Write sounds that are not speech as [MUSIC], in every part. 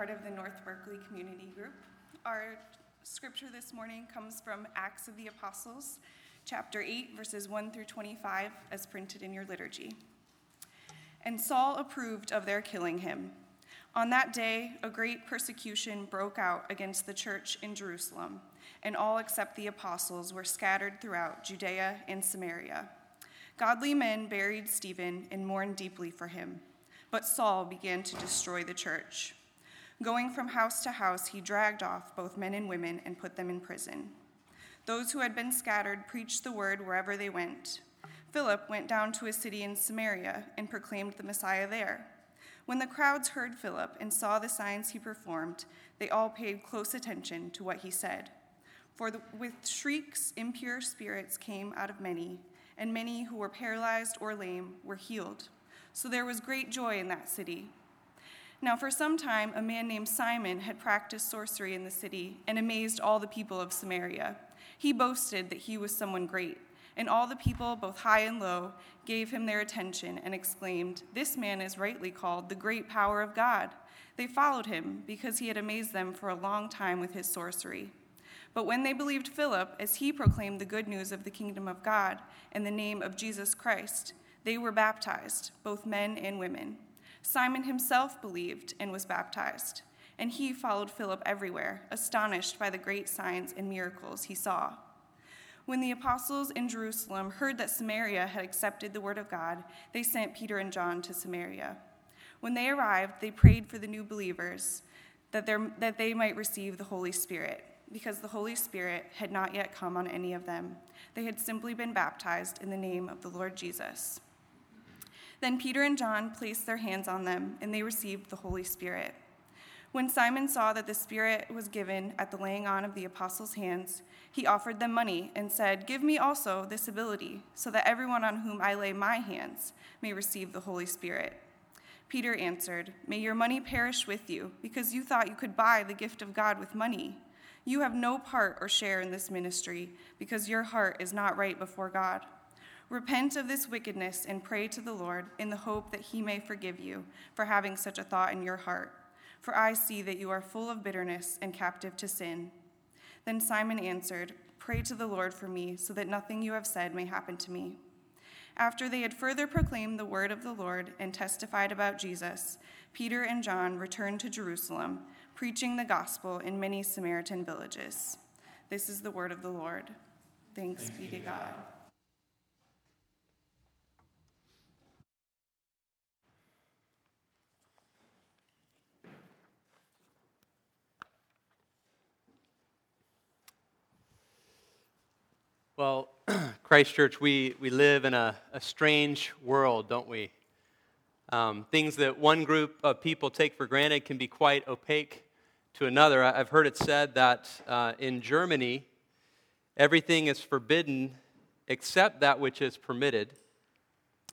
part of the North Berkeley Community Group. Our scripture this morning comes from Acts of the Apostles, chapter 8, verses 1 through 25, as printed in your liturgy. And Saul approved of their killing him. On that day, a great persecution broke out against the church in Jerusalem, and all except the apostles were scattered throughout Judea and Samaria. Godly men buried Stephen and mourned deeply for him. But Saul began to destroy the church. Going from house to house, he dragged off both men and women and put them in prison. Those who had been scattered preached the word wherever they went. Philip went down to a city in Samaria and proclaimed the Messiah there. When the crowds heard Philip and saw the signs he performed, they all paid close attention to what he said. For the, with shrieks, impure spirits came out of many, and many who were paralyzed or lame were healed. So there was great joy in that city. Now, for some time, a man named Simon had practiced sorcery in the city and amazed all the people of Samaria. He boasted that he was someone great, and all the people, both high and low, gave him their attention and exclaimed, This man is rightly called the great power of God. They followed him because he had amazed them for a long time with his sorcery. But when they believed Philip, as he proclaimed the good news of the kingdom of God and the name of Jesus Christ, they were baptized, both men and women. Simon himself believed and was baptized, and he followed Philip everywhere, astonished by the great signs and miracles he saw. When the apostles in Jerusalem heard that Samaria had accepted the word of God, they sent Peter and John to Samaria. When they arrived, they prayed for the new believers that, that they might receive the Holy Spirit, because the Holy Spirit had not yet come on any of them. They had simply been baptized in the name of the Lord Jesus. Then Peter and John placed their hands on them, and they received the Holy Spirit. When Simon saw that the Spirit was given at the laying on of the apostles' hands, he offered them money and said, Give me also this ability, so that everyone on whom I lay my hands may receive the Holy Spirit. Peter answered, May your money perish with you, because you thought you could buy the gift of God with money. You have no part or share in this ministry, because your heart is not right before God. Repent of this wickedness and pray to the Lord in the hope that he may forgive you for having such a thought in your heart. For I see that you are full of bitterness and captive to sin. Then Simon answered, Pray to the Lord for me, so that nothing you have said may happen to me. After they had further proclaimed the word of the Lord and testified about Jesus, Peter and John returned to Jerusalem, preaching the gospel in many Samaritan villages. This is the word of the Lord. Thanks, Thanks be to God. Well, [CLEARS THROAT] Christchurch, we, we live in a, a strange world, don't we? Um, things that one group of people take for granted can be quite opaque to another. I've heard it said that uh, in Germany, everything is forbidden except that which is permitted.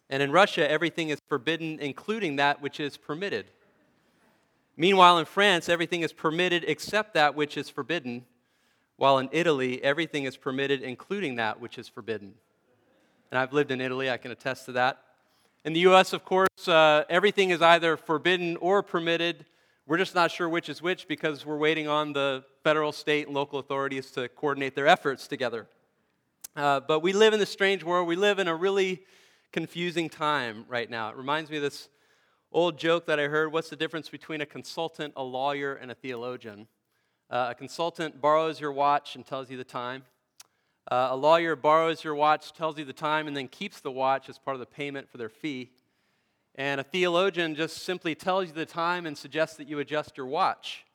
And in Russia, everything is forbidden, including that which is permitted. Meanwhile, in France, everything is permitted except that which is forbidden while in Italy, everything is permitted, including that which is forbidden. And I've lived in Italy, I can attest to that. In the US, of course, uh, everything is either forbidden or permitted. We're just not sure which is which because we're waiting on the federal, state, and local authorities to coordinate their efforts together. Uh, but we live in this strange world. We live in a really confusing time right now. It reminds me of this old joke that I heard what's the difference between a consultant, a lawyer, and a theologian? Uh, a consultant borrows your watch and tells you the time. Uh, a lawyer borrows your watch, tells you the time, and then keeps the watch as part of the payment for their fee. And a theologian just simply tells you the time and suggests that you adjust your watch.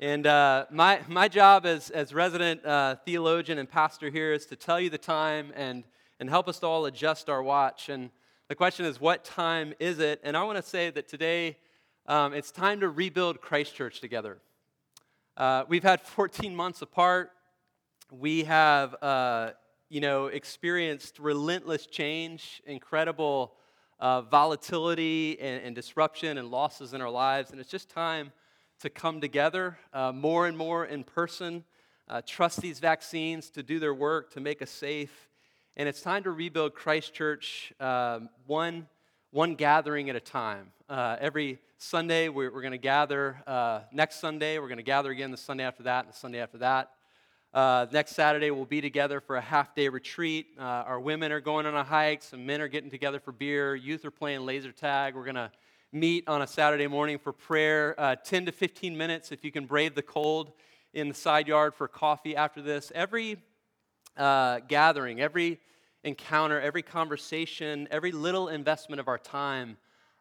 And uh, my, my job as, as resident uh, theologian and pastor here is to tell you the time and, and help us to all adjust our watch. And the question is, what time is it? And I want to say that today um, it's time to rebuild Christ Church together. Uh, we've had 14 months apart. We have, uh, you know, experienced relentless change, incredible uh, volatility and, and, disruption and losses in our lives. And it's just time to come together uh, more and more in person, uh, trust these vaccines to do their work, to make us safe. And it's time to rebuild Christ Church um, one, one gathering at a time. Uh, every Sunday, we're, we're going to gather. Uh, next Sunday, we're going to gather again the Sunday after that, and the Sunday after that. Uh, next Saturday, we'll be together for a half day retreat. Uh, our women are going on a hike, some men are getting together for beer, youth are playing laser tag. We're going to meet on a Saturday morning for prayer, uh, 10 to 15 minutes if you can brave the cold in the side yard for coffee after this. Every uh, gathering, every encounter, every conversation, every little investment of our time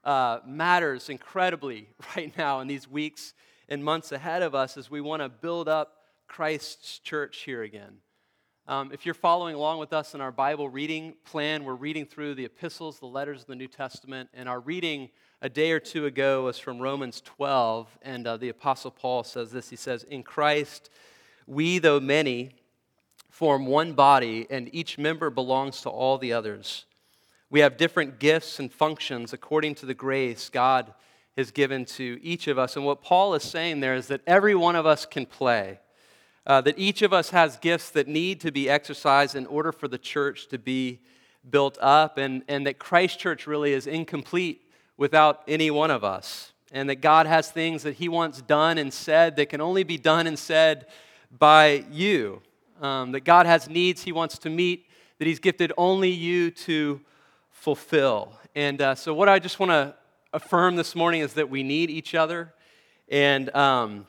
uh, matters incredibly [LAUGHS] right now in these weeks and months ahead of us as we want to build up Christ's church here again. Um, if you're following along with us in our Bible reading plan, we're reading through the epistles, the letters of the New Testament, and our reading a day or two ago was from Romans 12, and uh, the Apostle Paul says this He says, In Christ, we, though many, form one body, and each member belongs to all the others. We have different gifts and functions according to the grace God has given to each of us. And what Paul is saying there is that every one of us can play uh, that each of us has gifts that need to be exercised in order for the church to be built up, and, and that Christ Church really is incomplete without any one of us, and that God has things that He wants done and said that can only be done and said by you, um, that God has needs He wants to meet that He's gifted only you to fulfill. And uh, so, what I just want to affirm this morning is that we need each other, and um,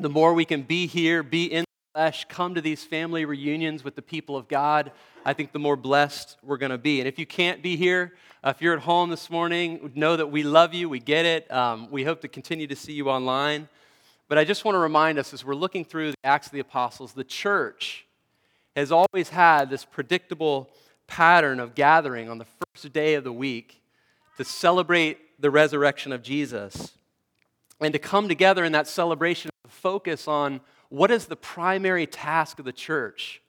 the more we can be here, be in the flesh, come to these family reunions with the people of God, I think the more blessed we're going to be. And if you can't be here, uh, if you're at home this morning, know that we love you, we get it. Um, we hope to continue to see you online. But I just want to remind us as we're looking through the Acts of the Apostles, the church has always had this predictable pattern of gathering on the first day of the week to celebrate the resurrection of Jesus and to come together in that celebration, focus on what is the primary task of the church?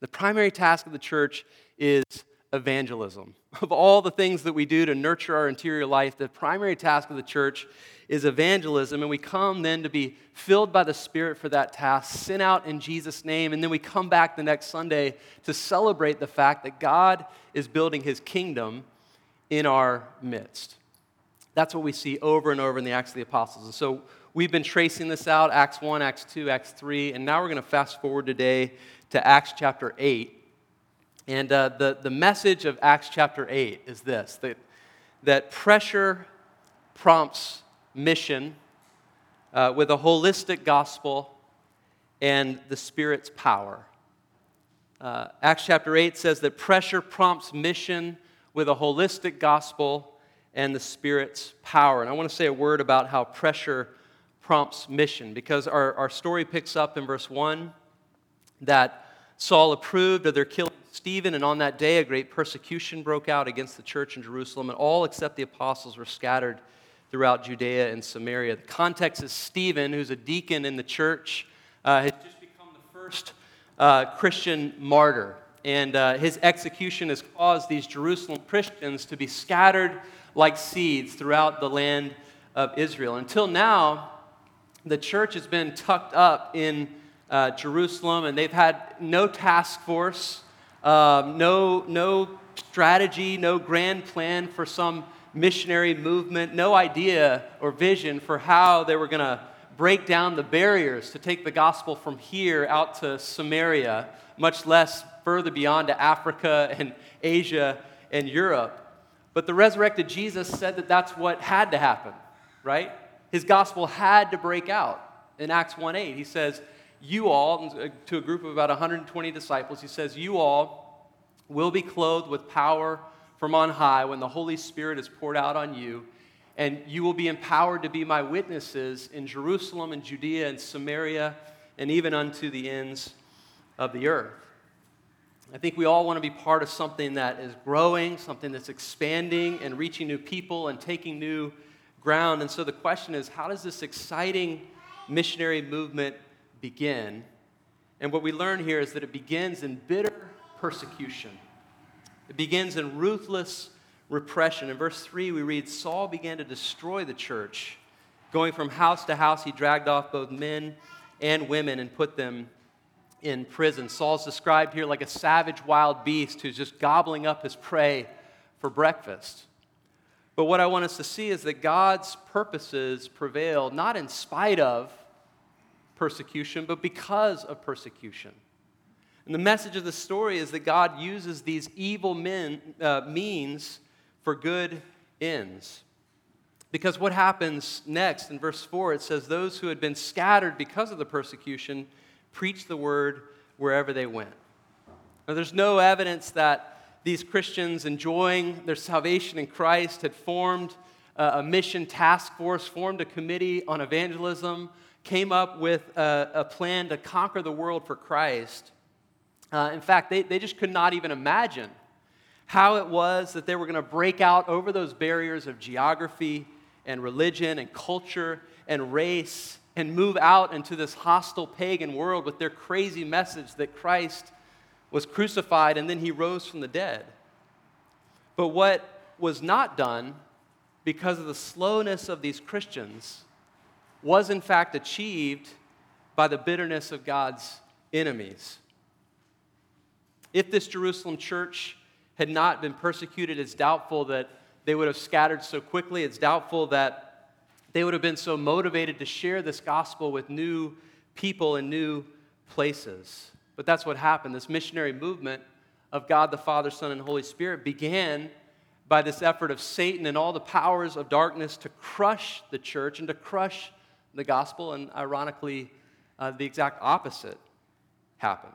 The primary task of the church is evangelism. Of all the things that we do to nurture our interior life, the primary task of the church is evangelism. And we come then to be filled by the Spirit for that task, sent out in Jesus' name, and then we come back the next Sunday to celebrate the fact that God is building his kingdom in our midst. That's what we see over and over in the Acts of the Apostles. And so we've been tracing this out Acts 1, Acts 2, Acts 3, and now we're going to fast forward today to Acts chapter 8. And uh, the, the message of Acts chapter 8 is this that, that pressure prompts mission uh, with a holistic gospel and the Spirit's power. Uh, Acts chapter 8 says that pressure prompts mission with a holistic gospel and the Spirit's power. And I want to say a word about how pressure prompts mission because our, our story picks up in verse 1 that Saul approved of their killing Stephen, and on that day a great persecution broke out against the church in Jerusalem, and all except the apostles were scattered throughout Judea and Samaria. The context is Stephen, who's a deacon in the church, uh, has just become the first uh, Christian martyr. And uh, his execution has caused these Jerusalem Christians to be scattered like seeds throughout the land of Israel. Until now, the church has been tucked up in uh, Jerusalem, and they've had no task force, um, no, no strategy, no grand plan for some missionary movement, no idea or vision for how they were going to break down the barriers to take the gospel from here out to Samaria, much less further beyond to Africa and Asia and Europe. But the resurrected Jesus said that that's what had to happen, right? his gospel had to break out. In Acts 1 8, he says, You all, uh, to a group of about 120 disciples, he says, You all will be clothed with power from on high when the Holy Spirit is poured out on you, and you will be empowered to be my witnesses in Jerusalem and Judea and Samaria and even unto the ends of the earth. I think we all want to be part of something that is growing, something that's expanding and reaching new people and taking new ground. And so the question is how does this exciting missionary movement begin. And what we learn here is that it begins in bitter persecution, it begins in ruthless repression. In verse 3, we read Saul began to destroy the church. Going from house to house, he dragged off both men and women and put them in prison. Saul's described here like a savage wild beast who's just gobbling up his prey for breakfast. But what I want us to see is that God's purposes prevail not in spite of persecution, but because of persecution. And the message of the story is that God uses these evil men, uh, means for good ends. Because what happens next in verse 4, it says, Those who had been scattered because of the persecution preached the word wherever they went. Now, there's no evidence that these Christians enjoying their salvation in Christ had formed a mission task force, formed a committee on evangelism, came up with a, a plan to conquer the world for Christ. Uh, in fact, they, they just could not even imagine how it was that they were going to break out over those barriers of geography and religion and culture and race and move out into this hostile pagan world with their crazy message that Christ was crucified and then he rose from the dead. But what was not done because of the slowness of these Christians was in fact achieved by the bitterness of God's enemies. If this Jerusalem church had not been persecuted, it's doubtful that they would have scattered so quickly. It's doubtful that they would have been so motivated to share this gospel with new people in new places. But that's what happened. This missionary movement of God the Father, Son, and Holy Spirit began by this effort of Satan and all the powers of darkness to crush the church and to crush the gospel. And ironically, uh, the exact opposite happened.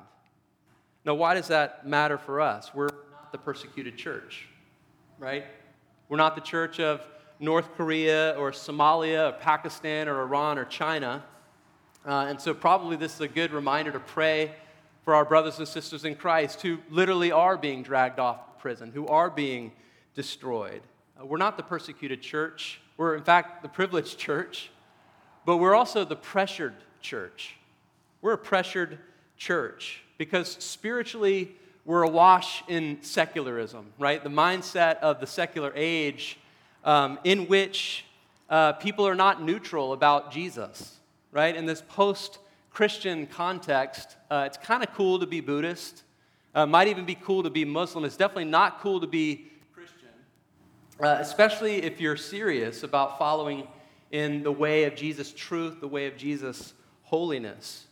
Now, why does that matter for us? We're not the persecuted church, right? We're not the church of North Korea or Somalia or Pakistan or Iran or China. Uh, and so, probably this is a good reminder to pray for our brothers and sisters in Christ who literally are being dragged off prison, who are being destroyed. Uh, we're not the persecuted church. We're, in fact, the privileged [LAUGHS] church, but we're also the pressured church. We're a pressured church because spiritually, we're awash in secularism, right? The mindset of the secular age um, in which uh, people are not neutral about Jesus, right? In this post Christian context, uh, it's kind of cool to be Buddhist. Uh, might even be cool to be Muslim. It's definitely not cool to be Christian, uh, especially if you're serious about following in the way of Jesus' truth, the way of Jesus' holiness.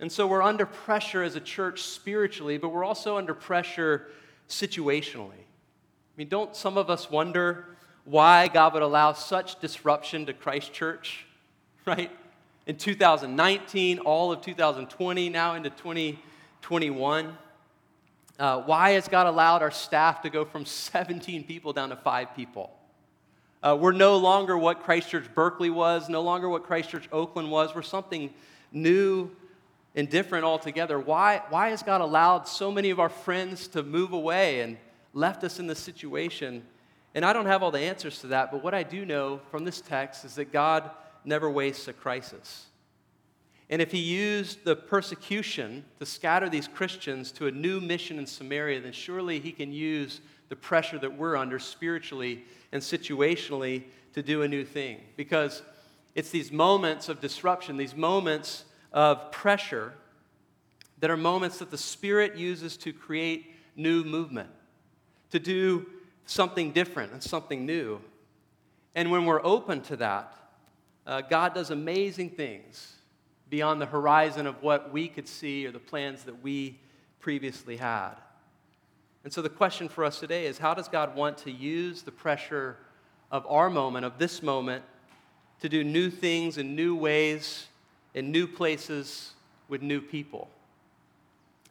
And so we're under pressure as a church spiritually, but we're also under pressure situationally. I mean, don't some of us wonder why God would allow such disruption to Christ Church, [LAUGHS] right? In 2019, all of 2020, now into 2021. Uh, why has God allowed our staff to go from [LAUGHS] 17 people down to five people? Uh, we're no longer what Christchurch Berkeley was, no longer what Christchurch Oakland was. We're something new and different altogether. Why, why has God allowed so many of our friends to move away and left us in this situation? And I don't have all the answers to that, but what I do know from this text is that God never wastes a crisis. And if he used the persecution to scatter these Christians to a new mission in Samaria, then surely he can use the pressure that we're under spiritually and situationally to do a new thing. Because it's these moments of disruption, these moments of pressure that are moments that the Spirit uses to create new movement, to do something different and something new. And when we're open to that, uh, God does amazing things beyond the horizon of what we could see or the plans that we previously had. And so the question for us today is how does God want to use the pressure of our moment, of this moment, to do new things in new ways in new places with new people?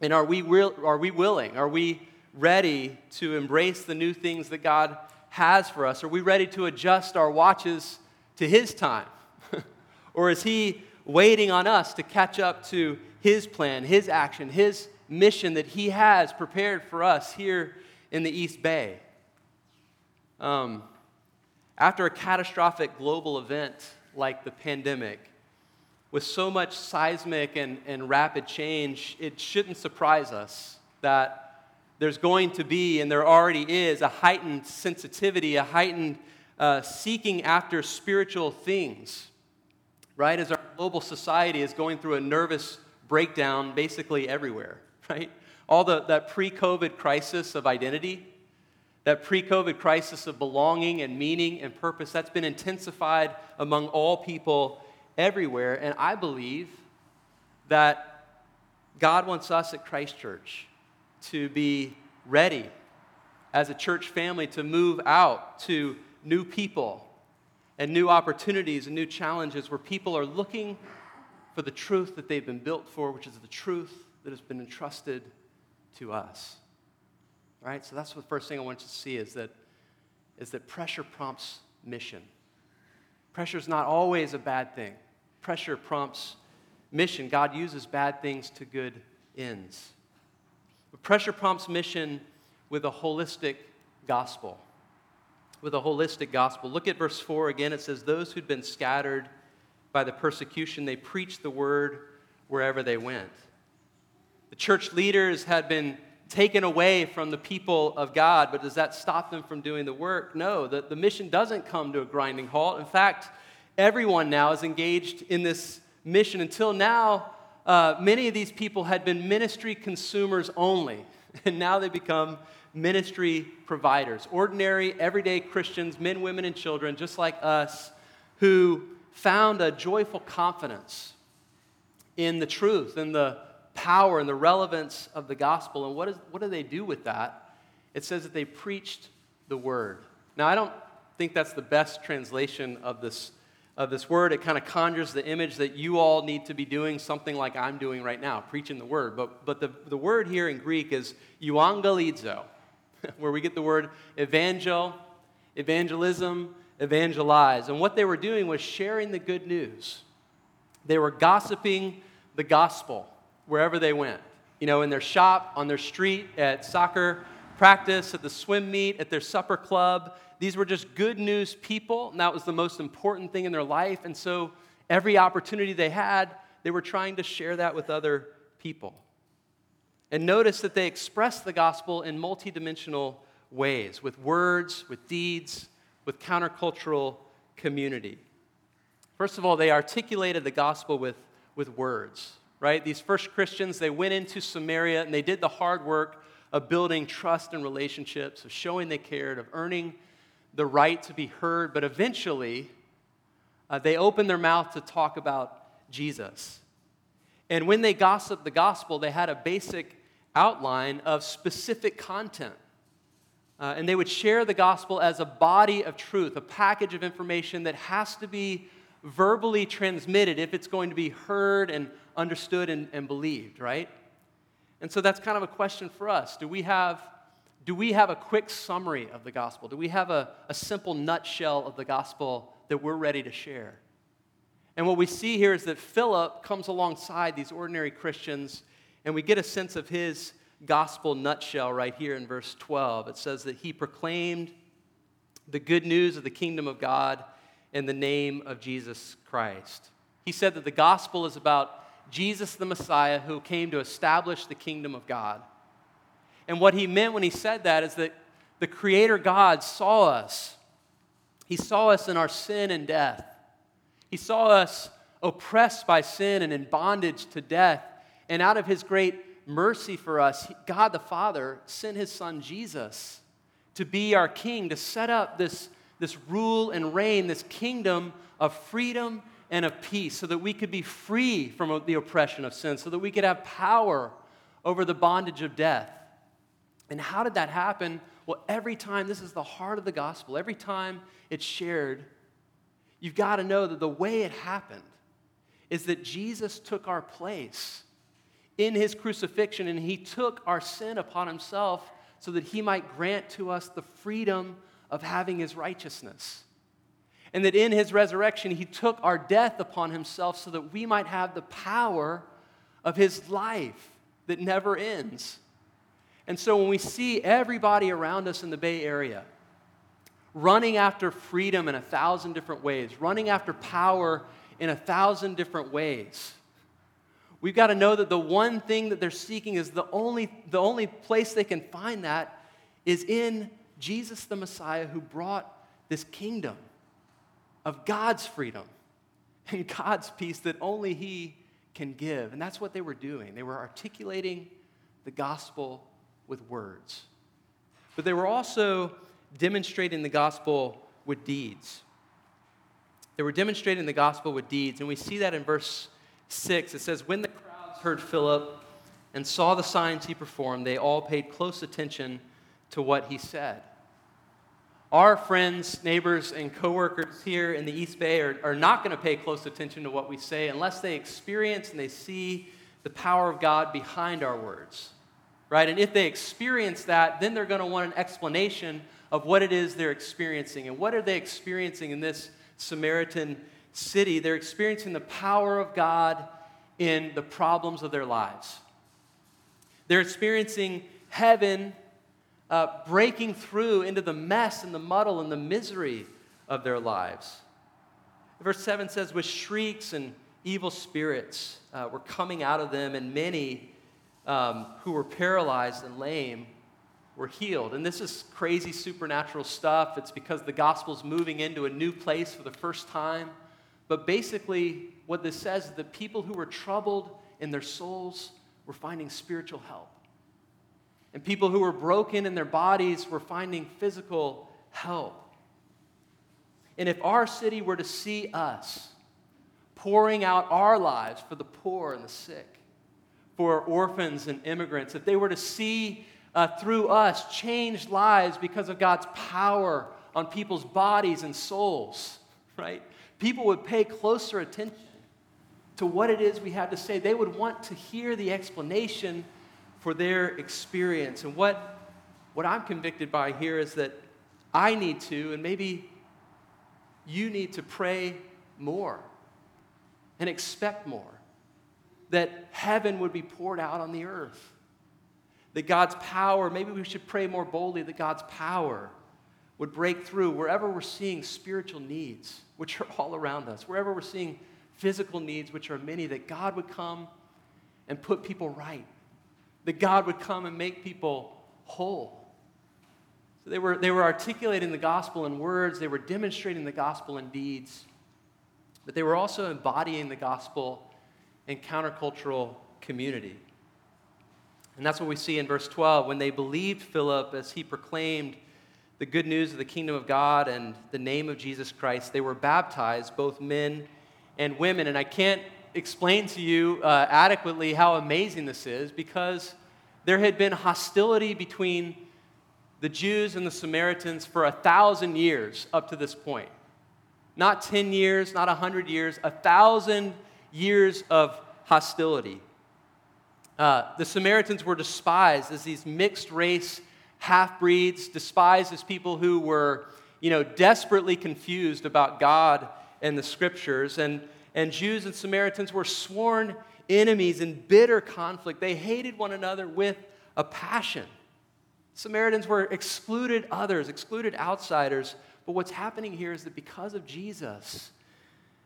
And are we, are we willing? Are we ready to embrace the new things that God has for us? Are we ready to adjust our watches to His time? [LAUGHS] or is He waiting on us to catch up to His plan, His action, His mission that He has prepared for us here in the East Bay? Um, after a catastrophic global event like the pandemic, with so much seismic and, and rapid change, it shouldn't surprise us that there's going to be, and there already is, a heightened sensitivity, a heightened uh, seeking after spiritual things, right? As our global society is going through a nervous breakdown basically everywhere, [LAUGHS] right? All the, that pre COVID crisis of identity, that pre COVID crisis of belonging and meaning and purpose, that's been intensified among all people everywhere. And I believe that God wants us at Christ Church to be ready as a church family to move out to new people and new opportunities and new challenges where people are looking for the truth that they've been built for, which is the truth that has been entrusted to us. Right? So that's the first thing I want you to see is that, is that pressure prompts mission. Pressure is not always a bad thing. Pressure prompts mission. God uses bad things to good ends. But pressure prompts mission with a holistic gospel. With a holistic gospel. Look at verse 4 again. It says, Those who'd been scattered by the persecution, they preached the word wherever they went. The church leaders had been taken away from the people of God, but does that stop them from doing the work? No, the, the mission doesn't come to a grinding halt. In fact, everyone now is engaged in this mission. Until now, uh, many of these people had been ministry consumers only, [LAUGHS] and now they become ministry providers. Ordinary, everyday Christians, men, women, and children, just like us, who found a joyful confidence in the truth and the power and the relevance of the gospel. And what, is, what do they do with that? It says that they preached the word. Now, I don't think that's the best translation of this, of this word. It kind of conjures the image that you all need to be doing something like I'm doing right now, preaching the word. But, but the, the word here in Greek is euangelizo, [LAUGHS] where we get the word evangel, evangelism, evangelize. And what they were doing was sharing the good news. They were gossiping the gospel wherever they went. You know, in their shop, on their street, at soccer practice, at the swim meet, at their supper club. These were just good news people, and that was the most important thing in their life. And so every opportunity they had, they were trying to share that with other people. And notice that they expressed the gospel in multidimensional ways with words, with deeds, with countercultural community. First of all, they articulated the gospel with, with words right? These first Christians, they went into Samaria and they did the hard work of building trust and relationships, of showing they cared, of earning the right to be heard. But eventually, uh, they opened their mouth to talk about Jesus. And when they gossiped the gospel, they had a basic outline of specific content. Uh, and they would share the gospel as a body of truth, a package of information that has to be verbally transmitted if it's going to be heard and understood and, and believed, right? And so that's kind of a question for us. Do we have, do we have a quick summary of the gospel? Do we have a, a simple nutshell of the gospel that we're ready to share? And what we see here is that Philip comes alongside these ordinary Christians, and we get a sense of his gospel nutshell right here in verse 12. It says that he proclaimed the good news of the kingdom of God in the name of Jesus Christ. He said that the gospel is about Jesus the Messiah who came to establish the kingdom of God. And what he meant when he said that is that the Creator God saw us. He saw us in our sin and death. He saw us oppressed by sin and in bondage to death. And out of his great mercy for us, God the Father sent his son Jesus to be our king, to set up this, this rule and reign, this kingdom of freedom and of peace so that we could be free from the oppression of sin, so that we could have power over the bondage of death. And how did that happen? Well, every time, this is the heart of the gospel, every time it's shared, you've got to know that the way it happened is that Jesus took our place in his crucifixion and he took our sin upon himself so that he might grant to us the freedom of having his righteousness and that in his resurrection, he took our death upon himself so that we might have the power of his life that never ends. And so when we see everybody around us in the Bay Area running after freedom in a thousand different ways, running after power in a thousand different ways. We've got to know that the one thing that they're seeking is the only, the only place they can find that is in Jesus the Messiah who brought this kingdom of God's freedom and God's peace that only He can give. And that's what they were doing. They were articulating the gospel with words. But they were also demonstrating the gospel with deeds. They were demonstrating the gospel with deeds. And we see that in verse 6. It says, When the crowds heard Philip and saw the signs he performed, they all paid close attention to what he said. Our friends, neighbors, and coworkers here in the East Bay are, are not going to pay close attention to what we say unless they experience and they see the power of God behind our words. Right? And if they experience that, then they're going to want an explanation of what it is they're experiencing. And what are they experiencing in this Samaritan city? They're experiencing the power of God in the problems of their lives. They're experiencing heaven uh, breaking through into the mess and the muddle and the misery of their lives. Verse 7 says, with shrieks and evil spirits uh, were coming out of them, and many um, who were paralyzed and lame were healed. And this is crazy supernatural stuff. It's because the gospel's moving into a new place for the first time. But basically, what this says is that people who were troubled in their souls were finding spiritual help. And people who were broken in their bodies were finding physical help. And if our city were to see us pouring out our lives for the poor and the sick, for orphans and immigrants, if they were to see uh, through us changed lives because of God's power on people's bodies and souls, [LAUGHS] right? People would pay closer attention to what it is we have to say. They would want to hear the explanation for their experience. And what, what I'm convicted by here is that I need to, and maybe you need to pray more and expect more. That heaven would be poured out on the earth. That God's power, maybe we should pray more boldly that God's power would break through wherever we're seeing spiritual needs, which are all around us, wherever we're seeing physical needs, which are many, that God would come and put people right that God would come and make people whole. So they were, they were articulating the gospel in words, they were demonstrating the gospel in deeds, but they were also embodying the gospel in countercultural community. And that's what we see in verse 12. When they believed Philip as he proclaimed the good news of the kingdom of God and the name of Jesus Christ, they were baptized, both men and women. And I can't explain to you uh, adequately how amazing this is because there had been hostility between the Jews and the Samaritans for a thousand years up to this point. Not 10 years, not 100 years, a thousand years of hostility. Uh, the Samaritans were despised as these mixed race half breeds, despised as people who were, you know, desperately confused about God and the scriptures. And and Jews and Samaritans were sworn enemies in bitter conflict. They hated one another with a passion. Samaritans were excluded others, excluded outsiders. But what's happening here is that because of Jesus,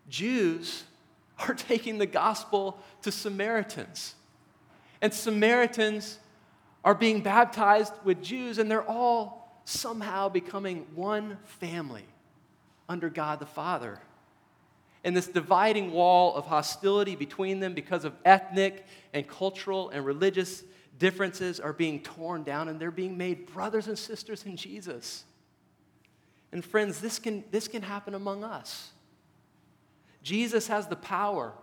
Jews [LAUGHS] are taking the gospel to Samaritans. And Samaritans are being baptized with Jews, and they're all somehow becoming one family under God the Father and this dividing wall of hostility between them because of ethnic and cultural and religious differences are being torn down and they're being made brothers and sisters in Jesus. And friends, this can, this can happen among us. Jesus has the power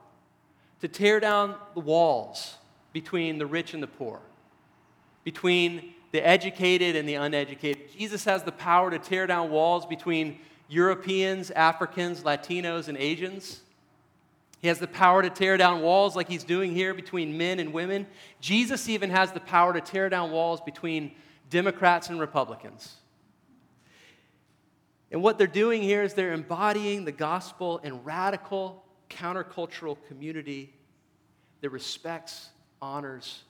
to tear down the walls between the rich and the poor, between the educated and the uneducated. Jesus has the power to tear down walls between Europeans, Africans, Latinos, and Asians. He has the power to tear down walls like he's doing here between men and women. Jesus even has the power to tear down walls between Democrats and Republicans. And what they're doing here is they're embodying the gospel in radical countercultural community that respects, honors,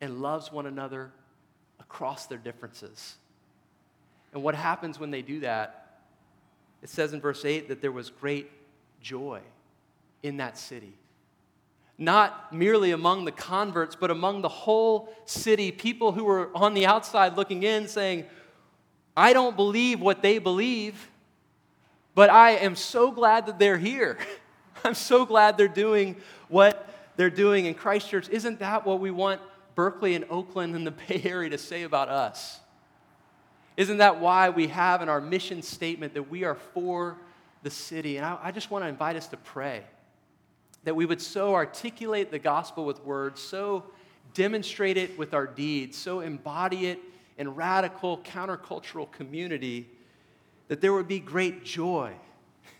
and loves one another across their differences. And what happens when they do that it says in verse 8 that there was great joy. in that city. Not merely among the converts, but among the whole city, people who were on the outside looking in saying, I don't believe what they believe, but I am so glad that they're here. [LAUGHS] I'm so glad they're doing what they're doing in Christchurch. Isn't that what we want Berkeley and Oakland and the Bay Area to say about us? Isn't that why we have in our mission statement that we are for the city? And I, I just want to invite us to pray that we would so articulate the gospel with words, so demonstrate it with our deeds, so embody it in radical countercultural community that there would be great joy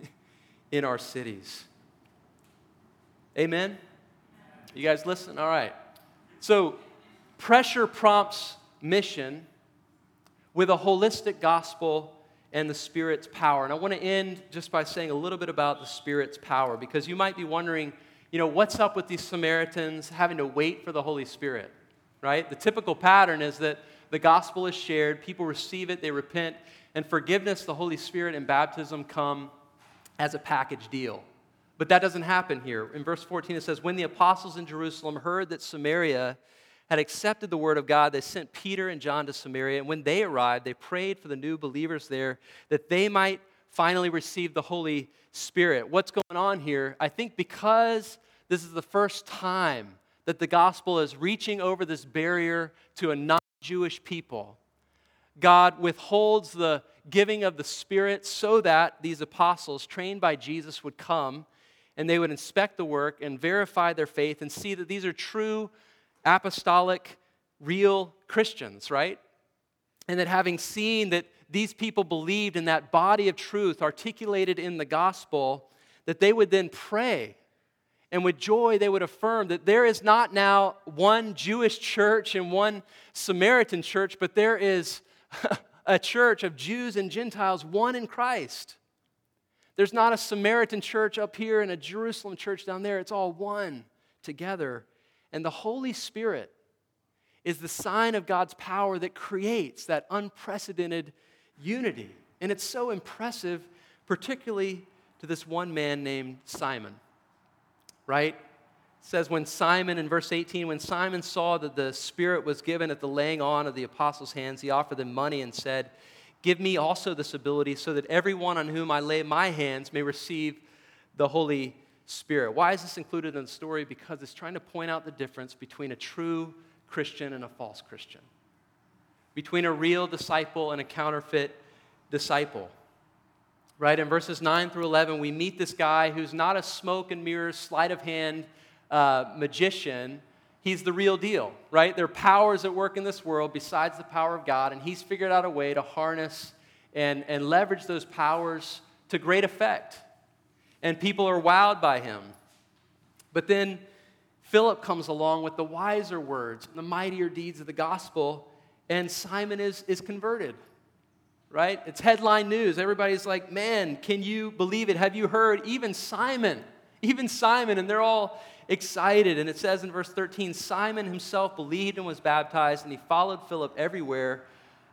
[LAUGHS] in our cities. Amen? You guys listen? All right. So, pressure prompts mission with a holistic gospel and the Spirit's power. And I want to end just by saying a little bit about the Spirit's power because you might be wondering, you know, what's up with these Samaritans having to wait for the Holy Spirit, right? The typical pattern is that the gospel is shared, people receive it, they repent, and forgiveness, the Holy Spirit, and baptism come as a package deal. But that doesn't happen here. In verse 14, it says, When the apostles in Jerusalem heard that Samaria had accepted the word of God, they sent Peter and John to Samaria. And when they arrived, they prayed for the new believers there that they might finally receive the Holy Spirit. What's going on here? I think because this is the first time that the gospel is reaching over this barrier to a non Jewish people, God withholds the giving of the Spirit so that these apostles, trained by Jesus, would come and they would inspect the work and verify their faith and see that these are true apostolic, real Christians, right? And that having seen that these people believed in that body of truth articulated in the gospel, that they would then pray. And with joy, they would affirm that there is not now one Jewish church and one Samaritan church, but there is [LAUGHS] a church of Jews and Gentiles, one in Christ. There's not a Samaritan church up here and a Jerusalem church down there. It's all one together and the Holy Spirit is the sign of God's power that creates that unprecedented unity. And it's so impressive, particularly to this one man named Simon, right? It says, when Simon, in verse 18, when Simon saw that the Spirit was given at the laying on of the apostles' hands, he offered them money and said, Give me also this ability so that everyone on whom I lay my hands may receive the Holy Spirit. Why is this included in the story? Because it's trying to point out the difference between a true Christian and a false Christian, between a real disciple and a counterfeit disciple. Right? In verses 9 through 11, we meet this guy who's not a smoke and mirrors, sleight of hand uh, magician. He's the real deal, right? There are powers at work in this world besides the power of God, and he's figured out a way to harness and, and leverage those powers to great effect and people are wowed by him. But then Philip comes along with the wiser words, the mightier deeds of the gospel, and Simon is, is converted, right? It's headline news. Everybody's like, man, can you believe it? Have you heard? Even Simon, even Simon, and they're all excited. And it says in verse 13 Simon himself believed and was baptized, and he followed Philip everywhere,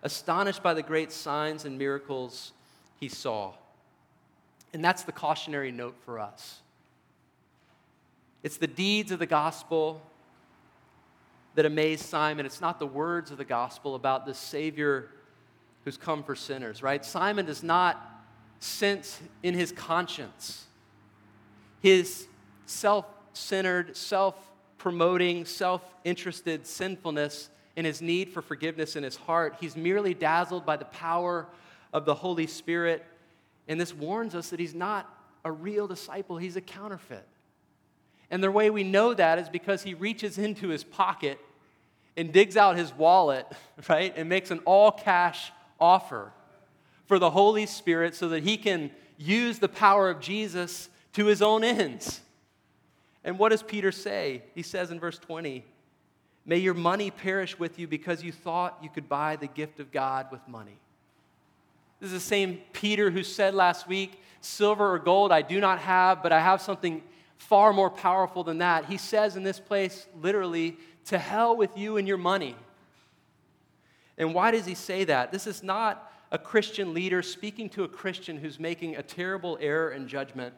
astonished by the great signs and miracles he saw. And that's the cautionary note for us. It's the deeds of the gospel that amaze Simon. It's not the words of the gospel about the Savior who's come for sinners, right? Simon does not sense in his conscience his self centered, self promoting, self interested sinfulness and his need for forgiveness in his heart. He's merely dazzled by the power of the Holy Spirit and this warns us that he's not a real disciple, he's a counterfeit. And the way we know that is because he reaches into his pocket and digs out his wallet, [LAUGHS] right, and makes an all cash offer for the Holy Spirit so that he can use the power of Jesus to his own ends. And what does Peter say? He says in verse 20, May your money perish with you because you thought you could buy the gift of God with money. This is the same Peter who said last week, Silver or gold I do not have, but I have something far more powerful than that. He says in this place, literally, to hell with you and your money. And why does he say that? This is not a Christian leader speaking to a Christian who's making a terrible error in judgment.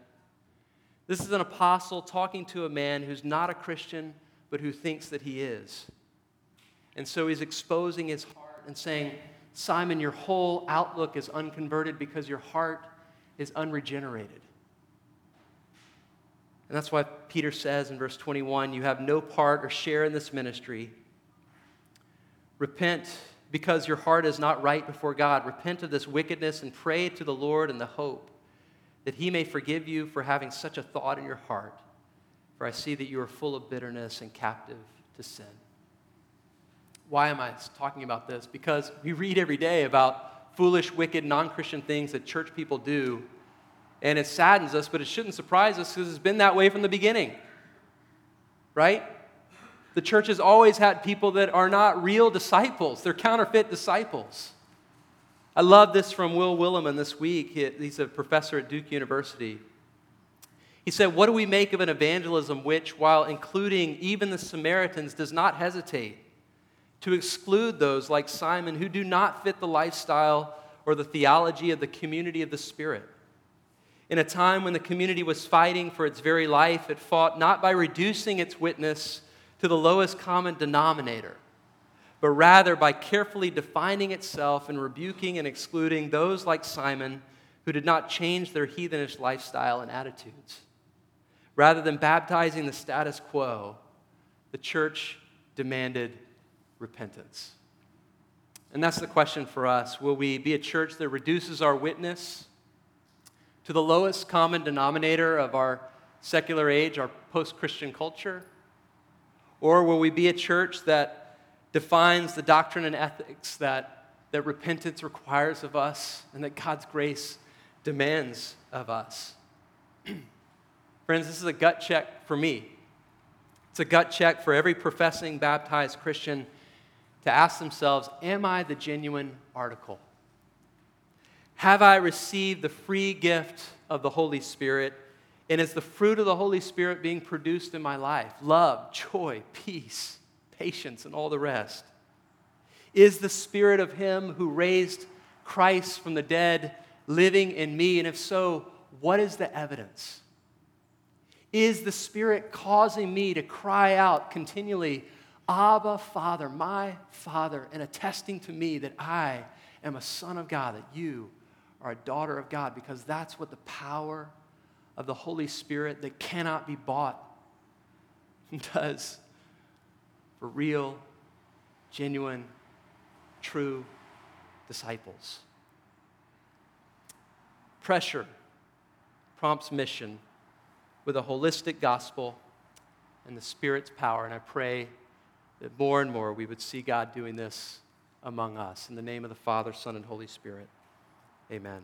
This is an apostle talking to a man who's not a Christian, but who thinks that he is. And so he's exposing his heart and saying, Simon, your whole outlook is unconverted because your heart is unregenerated. And that's why Peter says in verse 21 you have no part or share in this ministry. Repent because your heart is not right before God. Repent of this wickedness and pray to the Lord in the hope that he may forgive you for having such a thought in your heart. For I see that you are full of bitterness and captive to sin. Why am I talking about this? Because we read every day about foolish, wicked, non Christian things that church people do, and it saddens us, but it shouldn't surprise us because it's been that way from the beginning. Right? The church has always had people that are not real disciples, they're counterfeit disciples. I love this from Will Willimon this week. He's a professor at Duke University. He said, What do we make of an evangelism which, while including even the Samaritans, does not hesitate to exclude those like Simon who do not fit the lifestyle or the theology of the community of the Spirit? In a time when the community was fighting for its very life, it fought not by reducing its witness to the lowest common denominator but rather by carefully defining itself and rebuking and excluding those like Simon who did not change their heathenish lifestyle and attitudes. Rather than baptizing the status quo, the church demanded repentance. And that's the question for us. Will we be a church that reduces our witness to the lowest common denominator of our secular age, our post Christian culture? Or will we be a church that defines the doctrine and ethics that, that repentance requires of us and that God's grace demands of us. [CLEARS THROAT] Friends, this is a gut check for me. It's a gut check for every professing baptized Christian to ask themselves Am I the genuine article? Have I received the free gift of the Holy Spirit? And is the fruit of the Holy Spirit being produced in my life? Love, joy, peace, patience, and all the rest? Is the Spirit of Him who raised Christ from the dead living in me? And if so, what is the evidence? Is the Spirit causing me to cry out continually, Abba, Father, my Father, and attesting to me that I am a son of God, that you are a daughter of God? Because that's what the power of the Holy Spirit that cannot be bought [LAUGHS] does for real, genuine, true disciples. Pressure prompts mission with a holistic gospel and the Spirit's power. And I pray that more and more we would see God doing this among us. In the name of the Father, Son, and Holy Spirit, amen.